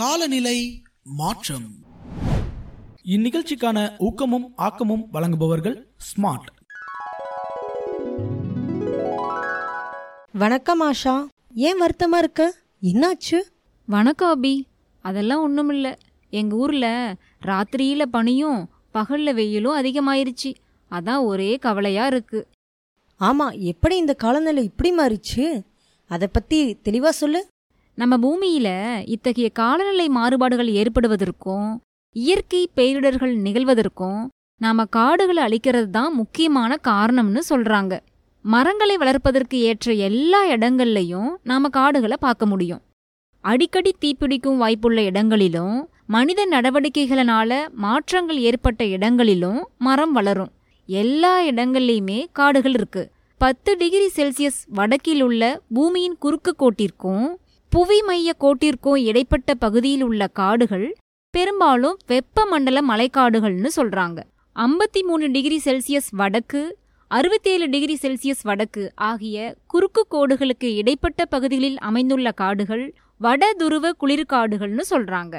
காலநிலை மாற்றம். இந்நிகழ்ச்சிக்கான ஊக்கமும் ஆக்கமும் வழங்குபவர்கள் ஸ்மார்ட். வணக்கம் ஆஷா. ஏன் வருத்தமா இருக்க? என்னாச்சு? வணக்கம் அபி. அதெல்லாம் ஒண்ணுமில்ல. எங்க ஊர்ல ராத்திரியில பனியும் பகல்ல வெயிலும் அதிகமாயிருச்சு. அதான் ஒரே கவலையா இருக்கு. ஆமா எப்படி இந்த காலநிலை இப்படி மாறிச்சு? அதை பத்தி தெளிவா சொல்லு. நம்ம பூமியில இத்தகைய காலநிலை மாறுபாடுகள் ஏற்படுவதற்கும் இயற்கை பேரிடர்கள் நிகழ்வதற்கும் நாம காடுகளை அழிக்கிறது தான் முக்கியமான காரணம்னு சொல்றாங்க. மரங்களை வளர்ப்பதற்கு ஏற்ற எல்லா இடங்கள்லையும் நாம காடுகளை பார்க்க முடியும். அடிக்கடி தீப்பிடிக்கும் வாய்ப்புள்ள இடங்களிலும் மனித நடவடிக்கைகளினால மாற்றங்கள் ஏற்பட்ட இடங்களிலும் மரம் வளரும். எல்லா இடங்கள்லையுமே காடுகள் இருக்கு. பத்து டிகிரி செல்சியஸ் வடக்கில் உள்ள பூமியின் குறுக்கு கோட்டிற்கும் புவி மைய கோட்டிற்கும் இடைப்பட்ட பகுதியில் உள்ள காடுகள் பெரும்பாலும் வெப்பமண்டல மலைக்காடுகள்னு சொல்றாங்க. ஐம்பத்தி மூணு டிகிரி செல்சியஸ் வடக்கு அறுபத்தேழு டிகிரி செல்சியஸ் வடக்கு ஆகிய குறுக்கு கோடுகளுக்கு இடைப்பட்ட பகுதிகளில் அமைந்துள்ள காடுகள் வட துருவ குளிர்காடுகள்னு சொல்றாங்க.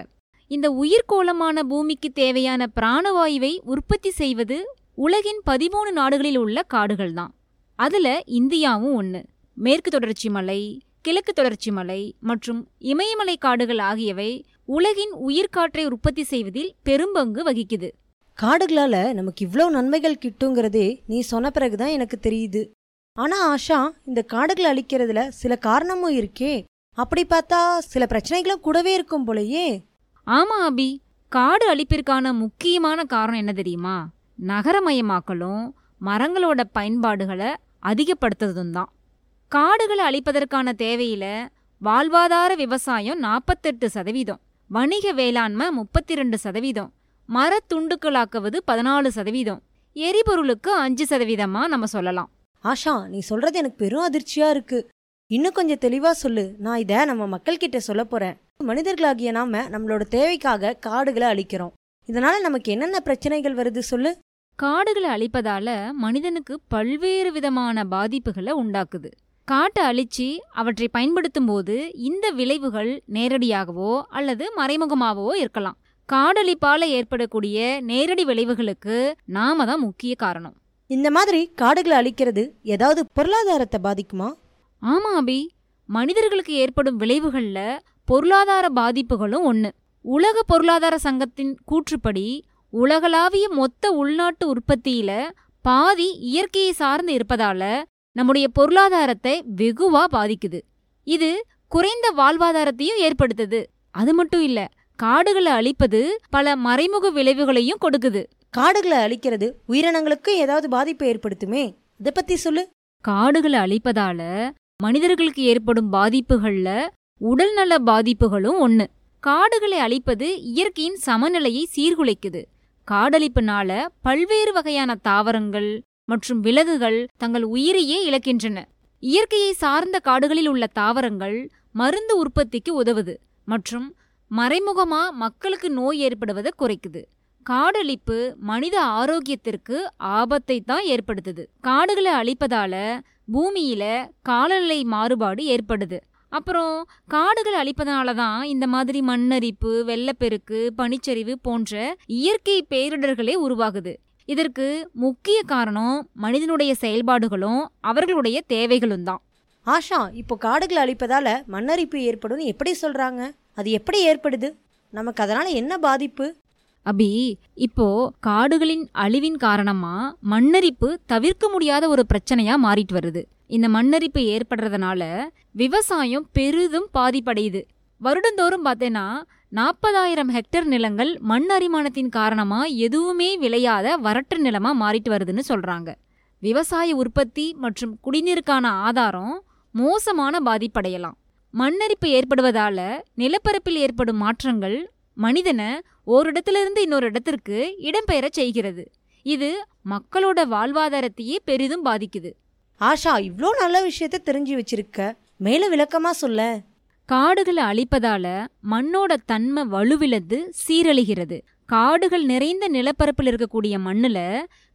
இந்த உயிர்கோளமான பூமிக்கு தேவையான பிராணவாயுவை உற்பத்தி செய்வது உலகின் பதிமூணு நாடுகளில் உள்ள காடுகள் தான் அதுல இந்தியாவும் ஒன்று மேற்கு தொடர்ச்சி மலை கிழக்கு தொடர்ச்சி மலை மற்றும் இமயமலை காடுகள் ஆகியவை உலகின் உயிர்காற்றை உற்பத்தி செய்வதில் பெரும்பங்கு வகிக்குது. காடுகளால நமக்கு இவ்ளோ நன்மைகள் கிட்டுங்கிறதே நீ சொன்ன பிறகுதான் எனக்கு தெரியுது. ஆனா ஆஷா இந்த காடுகளை அழிக்கிறதுல சில காரணமும் இருக்கே. அப்படி பார்த்தா சில பிரச்சனைகளும் கூடவே இருக்கும் போலயே. ஆமா அபி. காடு அழிப்பிற்கான முக்கியமான காரணம் என்ன தெரியுமா? நகரமயமாக்கலும் மரங்களோட பயன்பாடுகளை அதிகப்படுத்துறதும் தான் காடுகளை அழிப்பதற்கான தேவையில வாழ்வாதார விவசாயம் நாற்பத்தெட்டு சதவீதம் வணிக வேளாண்மை முப்பத்தி ரெண்டு சதவீதம் மரத்துண்டுக்களாக்குவது பதினாலு சதவீதம் எரிபொருளுக்கு அஞ்சு சதவீதமா நம்ம சொல்லலாம். ஆஷா நீ சொல்றது எனக்கு பெரும் அதிர்ச்சியா இருக்கு. இன்னும் கொஞ்சம் தெளிவா சொல்லு. நான் இத நம்ம மக்கள் கிட்ட சொல்ல போறேன். மனிதர்களாகிய நாம நம்மளோட தேவைக்காக காடுகளை அழிக்கிறோம். இதனால நமக்கு என்னென்ன பிரச்சனைகள் வருது சொல்லு? காடுகளை அழிப்பதால மனிதனுக்கு பல்வேறு விதமான பாதிப்புகளை உண்டாக்குது. காட்டை அழிச்சு அவற்றை பயன்படுத்தும் போது இந்த விளைவுகள் நேரடியாகவோ அல்லது மறைமுகமாகவோ இருக்கலாம். காடழிப்பால ஏற்படக்கூடிய நேரடி விளைவுகளுக்கு நாம தான் முக்கிய காரணம். இந்த மாதிரி காடுகளை அழிக்கிறது ஏதாவது பொருளாதாரத்தை பாதிக்குமா? ஆமா அபி. மனிதர்களுக்கு ஏற்படும் விளைவுகள்ல பொருளாதார பாதிப்புகளும் ஒண்ணு. உலக பொருளாதார சங்கத்தின் கூற்றுப்படி உலகளாவிய மொத்த உள்நாட்டு உற்பத்தியில பாதி இயற்கையை சார்ந்து இருப்பதால நம்முடைய பொருளாதாரத்தை வெகுவா பாதிக்குது. இது குறைந்த வாழ்வாதாரத்தையும் ஏற்படுத்துது. அது மட்டும் இல்ல காடுகளை அழிப்பது பல மறைமுக விளைவுகளையும் கொடுக்குது. காடுகளை அழிக்கிறது உயிரினங்களுக்கு ஏதாவது பாதிப்பை ஏற்படுத்துமே? இதை பத்தி சொல்லு. காடுகளை அழிப்பதால மனிதர்களுக்கு ஏற்படும் பாதிப்புகள்ல உடல்நல பாதிப்புகளும் ஒண்ணு. காடுகளை அழிப்பது இயற்கையின் சமநிலையை சீர்குலைக்குது. காடழிப்புனால பல்வேறு வகையான தாவரங்கள் மற்றும் விலங்குகள் தங்கள் உயிரையே இழக்கின்றன. இயற்கையை சார்ந்த காடுகளில் உள்ள தாவரங்கள் மருந்து உற்பத்திக்கு உதவுது மற்றும் மறைமுகமா மக்களுக்கு நோய் ஏற்படுவதை குறைக்குது. காடழிப்பு மனித ஆரோக்கியத்திற்கு ஆபத்தை தான் ஏற்படுத்துது. காடுகளை அழிப்பதால பூமியில காலநிலை மாறுபாடு ஏற்படுது. அப்புறம் காடுகள் அழிப்பதனால தான் இந்த மாதிரி மண்ணரிப்பு வெள்ளப்பெருக்கு பனிச்சரிவு போன்ற இயற்கை பேரிடர்களே உருவாகுது. இதற்கு முக்கிய காரணம் மனிதனுடைய செயல்பாடுகளும் அவர்களுடைய தேவைகளும் தான். ஆஷா இப்போ காடுகளை அழிப்பதால மண்ணரிப்பு ஏற்படும் எப்படி சொல்றாங்க? அது எப்படி ஏற்படுது? நமக்கு அதனால என்ன பாதிப்பு? அபி இப்போ காடுகளின் அழிவின் காரணமா மண்ணரிப்பு தவிர்க்க முடியாத ஒரு பிரச்சனையா மாறிட்டு வருது. இந்த மண்ணரிப்பு ஏற்படுறதுனால விவசாயம் பெரிதும் பாதிப்படையுது. வருடந்தோறும் பார்த்தேன்னா நாற்பதாயிரம் ஹெக்டேர் நிலங்கள் மண் அரிமானத்தின் காரணமாக எதுவுமே விளையாத வறட்டு நிலமாக மாறிட்டு வருதுன்னு சொல்கிறாங்க விவசாய உற்பத்தி மற்றும் குடிநீருக்கான ஆதாரம் மோசமான பாதிப்படையலாம். மண்ணரிப்பு ஏற்படுவதால நிலப்பரப்பில் ஏற்படும் மாற்றங்கள் மனிதனை ஓரிடத்திலிருந்து இன்னொரு இடத்திற்கு இடம்பெயரச் செய்கிறது. இது மக்களோட வாழ்வாதாரத்தையே பெரிதும் பாதிக்குது. ஆஷா இவ்வளோ நல்ல விஷயத்த தெரிஞ்சு வச்சிருக்க. மேலும் விளக்கமாக சொல்ல காடுகளை அழிப்பதால மண்ணோட தன்மை வலுவிழந்து சீரழிகிறது. காடுகள் நிறைந்த நிலப்பரப்பில் இருக்கக்கூடிய மண்ணுல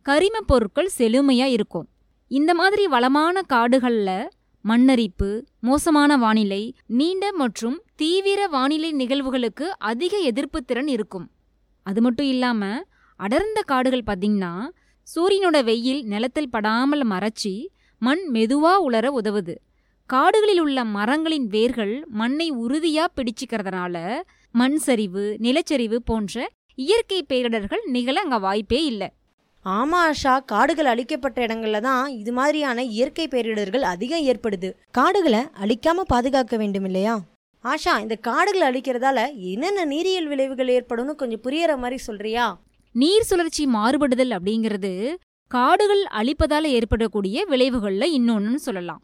கரிம பொருட்கள் செழுமையா இருக்கும். இந்த மாதிரி வளமான காடுகள்ல மண்ணரிப்பு மோசமான வானிலை நீண்ட மற்றும் தீவிர வானிலை நிகழ்வுகளுக்கு அதிக எதிர்ப்பு திறன் இருக்கும். அது மட்டும் இல்லாம அடர்ந்த காடுகள் பாத்தீங்கன்னா சூரியனோட வெயில் நிலத்தில் படாமல் மறைச்சி மண் மெதுவா உலர உதவுது. காடுகளில் உள்ள மரங்களின் வேர்கள் மண்ணை உறுதியா பிடிச்சிக்கிறதுனால மண் சரிவு நிலச்சரிவு போன்ற இயற்கை பேரிடர்கள் நிகழ அங்க வாய்ப்பே இல்லை. ஆமா ஆஷா. காடுகள் அழிக்கப்பட்ட இடங்கள்ல தான் இது மாதிரியான இயற்கை பேரிடர்கள் அதிகம் ஏற்படுது. காடுகளை அழிக்காம பாதுகாக்க வேண்டும் இல்லையா? ஆஷா இந்த காடுகளை அழிக்கிறதால என்னென்ன நீரியல் விளைவுகள் ஏற்படும்னு கொஞ்சம் புரியற மாதிரி சொல்றியா? நீர் சுழற்சி மாறுபடுதல் அப்படிங்கிறது காடுகள் அழிப்பதால ஏற்படக்கூடிய விளைவுகள்ல இன்னொன்னு சொல்லலாம்.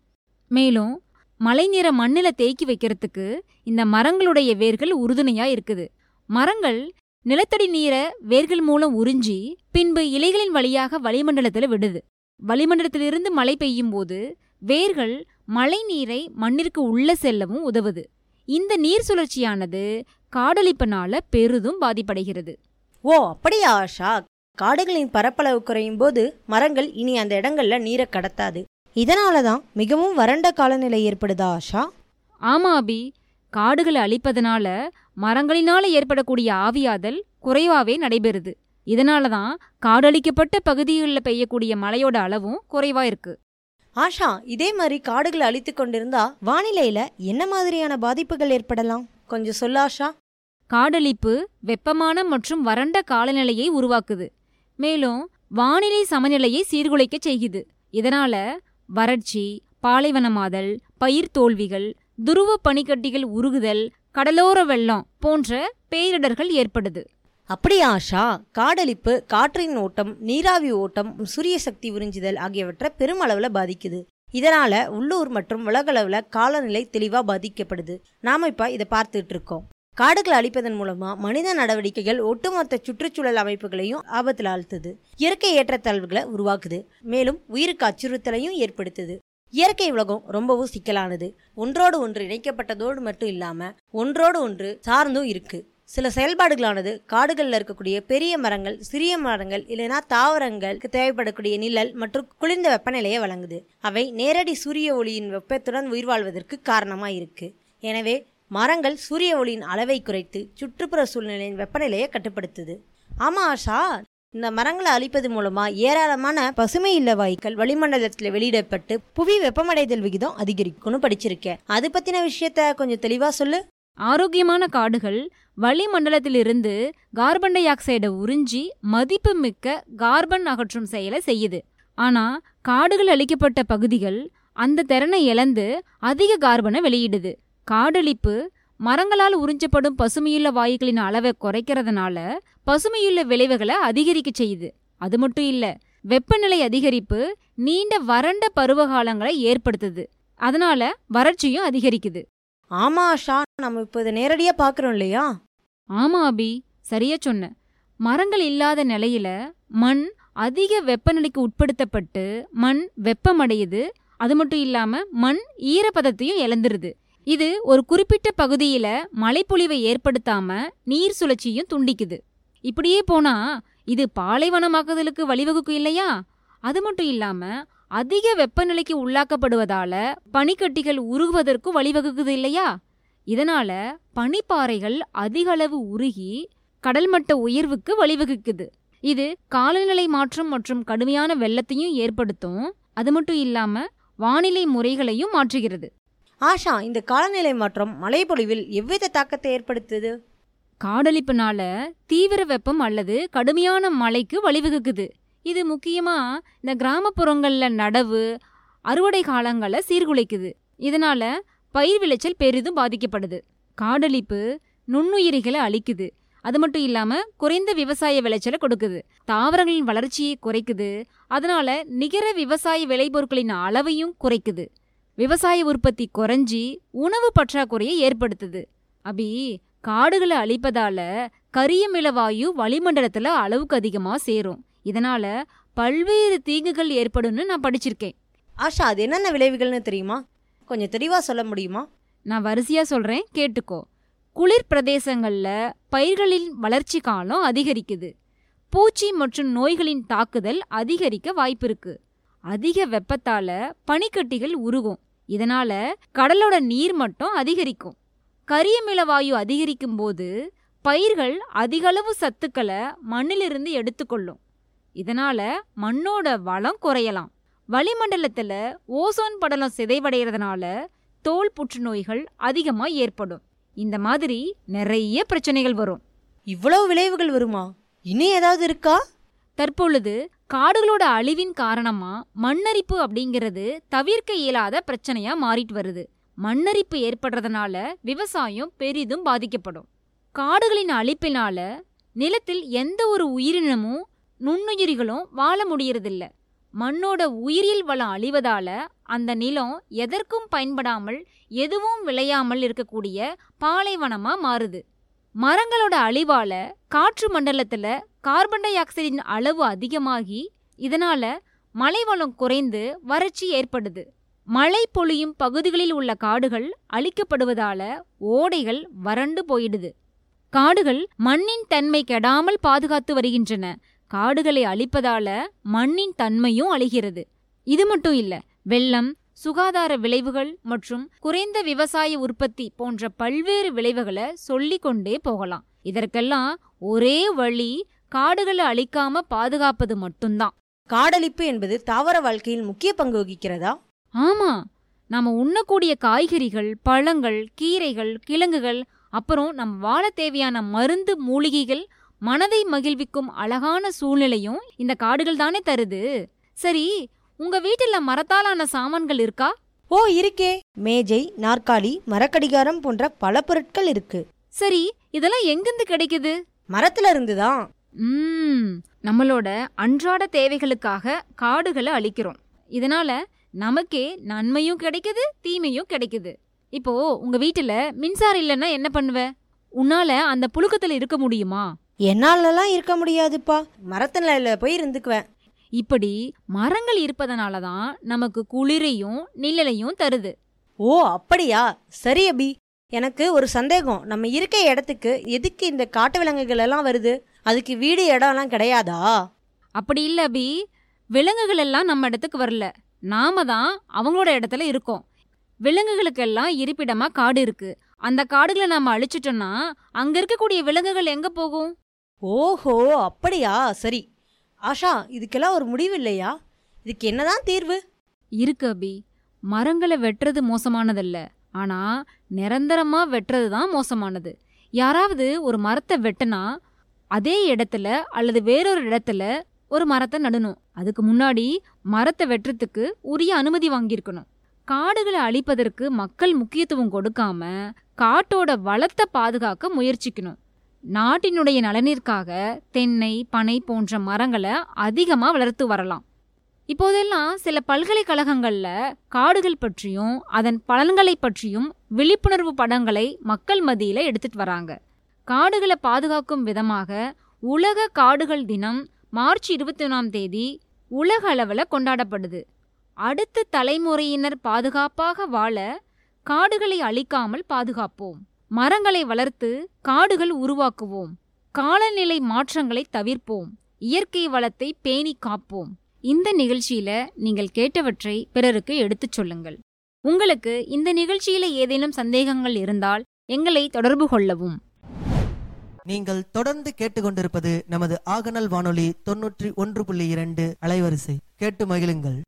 மேலும் மழைநீரை மண்ணில தேக்கி வைக்கிறதுக்கு இந்த மரங்களுடைய வேர்கள் உறுதுணையா இருக்குது. மரங்கள் நிலத்தடி நீரை வேர்கள் மூலம் உறிஞ்சி பின்பு இலைகளின் வழியாக வளிமண்டலத்துல விடுது. வளிமண்டலத்திலிருந்து மழை பெய்யும் போது வேர்கள் மழை நீரை மண்ணிற்கு உள்ள செல்லவும் உதவுது. இந்த நீர் சுழற்சியானது காடழிப்பினால பெரிதும் பாதிப்படைகிறது. ஓ அப்படியா ஆஷா. காடுகளின் பரப்பளவு குறையும் போது மரங்கள் இனி அந்த இடங்கள்ல நீரை கடத்தாது. இதனால தான் மிகவும் வறண்ட காலநிலை ஏற்படுதா ஆஷா? ஆமா அபி. காடுகளை அழிப்பதனால மரங்களினால ஏற்படக்கூடிய ஆவியாதல் குறைவாவே நடைபெறுது. இதனால தான் காடழிக்கப்பட்ட பகுதிகளில் பெய்யக்கூடிய மழையோட அளவும் குறைவா இருக்கு. ஆஷா இதே மாதிரி காடுகளை அழித்து கொண்டிருந்தா வானிலையில என்ன மாதிரியான பாதிப்புகள் ஏற்படலாம்? கொஞ்சம் சொல்ல ஆஷா. காடழிப்பு வெப்பமான மற்றும் வறண்ட காலநிலையை உருவாக்குது. மேலும் வானிலை சமநிலையை சீர்குலைக்க செய்யுது. இதனால வறட்சி பாலைவனமாதல் பயிர் தோல்விகள் துருவ பனிக்கட்டிகள் உருகுதல் கடலோர வெள்ளம் போன்ற பேரிடர்கள் ஏற்படுது. அப்படியா ஆஷா காடழிப்பு காற்றின் ஓட்டம் நீராவி ஓட்டம் சூரிய சக்தி உறிஞ்சுதல் ஆகியவற்றை பெருமளவில் பாதிக்குது. இதனால உள்ளூர் மற்றும் உலகளவில் காலநிலை தெளிவாக பாதிக்கப்படுது. நாம இப்போ இதை பார்த்துட்டு இருக்கோம். காடுகளை அழிப்பதன் மூலமா மனித நடவடிக்கைகள் ஒட்டுமொத்த சுற்றுச்சூழல் அமைப்புகளையும் ஆபத்தில் ஆழ்த்துது. இயற்கை ஏற்றத்தாழ்வுகளை உருவாக்குது. மேலும் உயிருக்கு அச்சுறுத்தலையும் ஏற்படுத்துது. இயற்கை உலகம் ரொம்பவும் சிக்கலானது. ஒன்றோடு ஒன்று இணைக்கப்பட்டதோடு மட்டும் இல்லாம ஒன்றோடு ஒன்று சார்ந்தும் இருக்கு. சில செயல்பாடுகளானது காடுகளில் இருக்கக்கூடிய பெரிய மரங்கள் சிறிய மரங்கள் இல்லைனா தாவரங்களுக்கு தேவைப்படக்கூடிய நிழல் மற்றும் குளிர்ந்த வெப்பநிலையை வழங்குது. அவை நேரடி சூரிய ஒளியின் வெப்பத்துடன் உயிர் வாழ்வதற்கு காரணமாக இருக்கு. எனவே மரங்கள் சூரிய ஒளியின் அளவை குறைத்து சுற்றுப்புற சூழ்நிலையின் வெப்பநிலையை கட்டுப்படுத்துது. ஆமாம் ஆஷா. இந்த மரங்களை அழிப்பது மூலமாக ஏராளமான பசுமை இல்ல வாயுக்கள் வளிமண்டலத்தில் வெளியிடப்பட்டு புவி வெப்பமடைதல் விகிதம் அதிகரிக்கும்னு படிச்சிருக்கேன் அது பற்றின விஷயத்த கொஞ்சம் தெளிவாக சொல்லு. ஆரோக்கியமான காடுகள் வளிமண்டலத்திலிருந்து கார்பன் டை ஆக்சைடை உறிஞ்சி மதிப்புமிக்க கார்பன் அகற்றும் செயலை செய்யுது. ஆனால் காடுகள் அழிக்கப்பட்ட பகுதிகள் அந்த திறனை இழந்து அதிக கார்பனை வெளியிடுது. காடழிப்பு மரங்களால் உறிஞ்சப்படும் பசுமையுள்ள வாயுக்களின் அளவை குறைக்கிறதுனால பசுமையுள்ள விளைவுகளை அதிகரிக்க செய்யுது. அது மட்டும் இல்ல வெப்பநிலை அதிகரிப்பு நீண்ட வறண்ட பருவகாலங்களை ஏற்படுத்துது. அதனால வறட்சியும் அதிகரிக்குது. ஆமா ஆஷா. நம்ம இப்போ இதை நேரடியா பாக்குறோம் இல்லையா? ஆமா அபி. சரியா சொன்ன. மரங்கள் இல்லாத நிலையில மண் அதிக வெப்பநிலைக்கு உட்படுத்தப்பட்டு மண் வெப்பமடையுது. அது மட்டும் இல்லாம மண் ஈரப்பதத்தையும் இழந்துருது. இது ஒரு குறிப்பிட்ட பகுதியில மழைப்பொழிவை ஏற்படுத்தாம நீர் சுழற்சியும் துண்டிக்குது. இப்படியே போனா இது பாலைவனமாக்குதலுக்கு வழிவகுக்கும் இல்லையா? அது மட்டும் இல்லாம அதிக வெப்பநிலைக்கு உள்ளாக்கப்படுவதால பனிக்கட்டிகள் உருகுவதற்கும் வழிவகுக்குது இல்லையா? இதனால பனிப்பாறைகள் அதிக அளவு உருகி கடல்மட்ட உயர்வுக்கு வழிவகுக்குது. இது காலநிலை மாற்றம் மற்றும் கடுமையான வெள்ளத்தையும் ஏற்படுத்தும். அது மட்டும் இல்லாம வானிலை முறைகளையும் மாற்றுகிறது. ஆஷா இந்த காலநிலை மாற்றம் மழைப்பொழிவில் எவ்வித தாக்கத்தை ஏற்படுத்துது? காடழிப்புனால தீவிர வெப்பம் அல்லது கடுமையான மழைக்கு வழிவகுக்குது. இது முக்கியமாக இந்த கிராமப்புறங்களில் நடவு அறுவடை காலங்களை சீர்குலைக்குது. இதனால் பயிர் விளைச்சல் பெரிதும் பாதிக்கப்படுது. காடழிப்பு நுண்ணுயிரிகளை அழிக்குது. அது மட்டும் இல்லாமல் குறைந்த விவசாய விளைச்சலை கொடுக்குது. தாவரங்களின் வளர்ச்சியை குறைக்குது. அதனால் நிகர விவசாய விளைபொருட்களின் அளவையும் குறைக்குது. விவசாய உற்பத்தி குறைஞ்சி உணவு பற்றாக்குறையை ஏற்படுத்துது. அபி காடுகளை அழிப்பதால கரியமிளவாயு வளிமண்டலத்துல அளவுக்கு அதிகமா சேரும். இதனால பல்வேறு தீங்குகள் ஏற்படும்னு நான் படிச்சிருக்கேன். ஆஷா அது என்னென்ன விளைவுகள்னு தெரியுமா? கொஞ்சம் தெளிவா சொல்ல முடியுமா? நான் வரிசையா சொல்றேன் கேட்டுக்கோ. குளிர் பிரதேசங்கள்ல பயிர்களின் வளர்ச்சி காலம் அதிகரிக்குது. பூச்சி மற்றும் நோய்களின் தாக்குதல் அதிகரிக்க வாய்ப்பிருக்கு அதிக வெப்பத்தால பனிக்கட்டிகள் உருகும். இதனால கடலோட நீர் மட்டம் அதிகரிக்கும். கரியமில வாயு அதிகரிக்கும் போது பயிர்கள் அதிகளவு சத்துக்களை மண்ணிலிருந்து எடுத்துக்கொள்ளும். இதனால மண்ணோட வளம் குறையலாம். வளிமண்டலத்துல ஓசோன் படலம் சிதைவடைகிறதுனால தோல் புற்றுநோய்கள் அதிகமா ஏற்படும். இந்த மாதிரி நிறைய பிரச்சனைகள் வரும். இவ்வளவு விளைவுகள் வருமா? இன்னும் ஏதாவது இருக்கா? தற்பொழுது காடுகளோட அழிவின் காரணமா மண்ணரிப்பு அப்படிங்கிறது தவிர்க்க இயலாத பிரச்சனையா மாறிட்டு வருது. மண்ணரிப்பு ஏற்படுறதுனால விவசாயம் பெரிதும் பாதிக்கப்படும். காடுகளின் அழிப்பினால நிலத்தில் எந்த ஒரு உயிரினமும் நுண்ணுயிரிகளும் வாழ முடியறதில்ல. மண்ணோட உயிரியல் வளம் அழிவதால அந்த நிலம் எதற்கும் பயன்படாமல் எதுவும் விளையாமல் இருக்கக்கூடிய பாலைவனமா மாறுது. மரங்களோட அழிவால காற்று மண்டலத்துல கார்பன் டை ஆக்சைடின் அளவு அதிகமாகி இதனால மலைவளம் குறைந்து வறட்சி ஏற்படுது. மழை பொழியும் பகுதிகளில் உள்ள காடுகள் அழிக்கப்படுவதால ஓடைகள் வறண்டு போயிடுது. காடுகள் மண்ணின் தன்மை கெடாமல் பாதுகாத்து வருகின்றன. காடுகளை அழிப்பதால மண்ணின் தன்மையும் அழிகிறது. இது மட்டும் இல்ல வெள்ளம் சுகாதார விளைவுகள் மற்றும் குறைந்த விவசாய உற்பத்தி போன்ற பல்வேறு விளைவுகளை சொல்லிக் கொண்டே போகலாம். இதற்கெல்லாம் ஒரே வழி காடுகளை அழிக்காம பாதுகாப்பது மட்டும்தான். காடழிப்பு என்பது தாவர வாழ்க்கையில் முக்கிய பங்கு வகிக்கிறதா? ஆமா. நாம உண்ணக்கூடிய காய்கறிகள் பழங்கள் கீரைகள் கிழங்குகள் அப்புறம் நம் வாழ தேவையான மருந்து மூலிகைகள் மனதை மகிழ்விக்கும் அழகான சூழ்நிலையும் இந்த காடுகள் தானே தருது. சரி உங்க வீட்டுல மரத்தாலான சாமான்கள் இருக்கா? ஓ இருக்கே. மேஜை நாற்காலி மரக்கடிகாரம் போன்ற பல பொருட்கள் இருக்கு. சரி இதெல்லாம் எங்கிருந்து கிடைக்குது? மரத்துல இருந்துதான். ம் நம்மளோட அன்றாட தேவைகளுக்காக காடுகளை அழிக்கிறோம். இதனால நமக்கே நன்மையும் கிடைக்குது தீமையும் கிடைக்குது. இப்போ உங்க வீட்டுல மின்சாரம் இல்லைன்னா என்ன பண்ணுவ? உன்னால அந்த புழுக்கத்துல இருக்க முடியுமா? என்னாலலாம் இருக்க முடியாதுப்பா. மரத்துல போய் இருந்துக்குவேன். இப்படி மரங்கள் இருப்பதனால தான் நமக்கு குளிரையும் நிழலையும் தருது. ஓ அப்படியா? சரி அபி. எனக்கு ஒரு சந்தேகம். நம்ம இருக்க இடத்துக்கு எதுக்கு இந்த காட்டு விலங்குகள் எல்லாம் வருது? அதுக்கு வீடு இடம்லாம் கிடையாதா? அப்படி இல்ல அபி. விலங்குகள் எல்லாம் நம்ம இடத்துக்கு வரல. நாம தான் அவங்களோட இடத்துல இருக்கோம். விலங்குகளுக்கெல்லாம் இருப்பிடமா காடு இருக்கு. அந்த காடுகளை நாம அழிச்சிட்டோம்னா அங்க இருக்கக்கூடிய விலங்குகள் எங்க போகும்? ஓஹோ அப்படியா? சரி. ஆஷா இதுக்கெல்லாம் ஒரு முடிவு இல்லையா? இதுக்கு என்னதான் தீர்வு? இருக்கு அபி. மரங்களை வெட்டுறது மோசமானதல்ல. ஆனா நிரந்தரமா வெட்டுறது தான் மோசமானது. யாராவது ஒரு மரத்தை வெட்டினா அதே இடத்துல அல்லது வேறொரு இடத்துல ஒரு மரத்தை நடணும். அதுக்கு முன்னாடி மரத்தை வெட்டுறதுக்கு உரிய அனுமதி வாங்கியிருக்கணும். காடுகளை அழிப்பதற்கு மக்கள் முக்கியத்துவம் கொடுக்காம காட்டோட வளத்தை பாதுகாக்க முயற்சிக்கணும். நாட்டினுடைய நலனிற்காக தென்னை பனை போன்ற மரங்களை அதிகமா வளர்த்து வரலாம். இப்போதெல்லாம் சில பல்கலைக்கழகங்கள்ல காடுகள் பற்றியும் அதன் பலன்களை பற்றியும் விழிப்புணர்வு படங்களை மக்கள் மத்தியில் எடுத்துட்டு வராங்க. காடுகளை பாதுகாக்கும் விதமாக உலக காடுகள் தினம் மார்ச் இருபத்தி ஒன்றாம் தேதி உலக அளவில் கொண்டாடப்படுது. அடுத்த தலைமுறையினர் பாதுகாப்பாக வாழ காடுகளை அழிக்காமல் பாதுகாப்போம். மரங்களை வளர்த்து காடுகள் உருவாக்குவோம். காலநிலை மாற்றங்களை தவிர்ப்போம். இயற்கை வளத்தை பேணி காப்போம். இந்த நிகழ்ச்சியில நீங்கள் கேட்டவற்றை பிறருக்கு எடுத்துச் சொல்லுங்கள். உங்களுக்கு இந்த நிகழ்ச்சியில ஏதேனும் சந்தேகங்கள் இருந்தால் எங்களை தொடர்பு கொள்ளவும். நீங்கள் தொடர்ந்து கேட்டுக்கொண்டிருப்பது நமது ஆகநல் வானொலி தொன்னூற்றி ஒன்று புள்ளி இரண்டு அலைவரிசை. கேட்டு மகிழுங்கள்.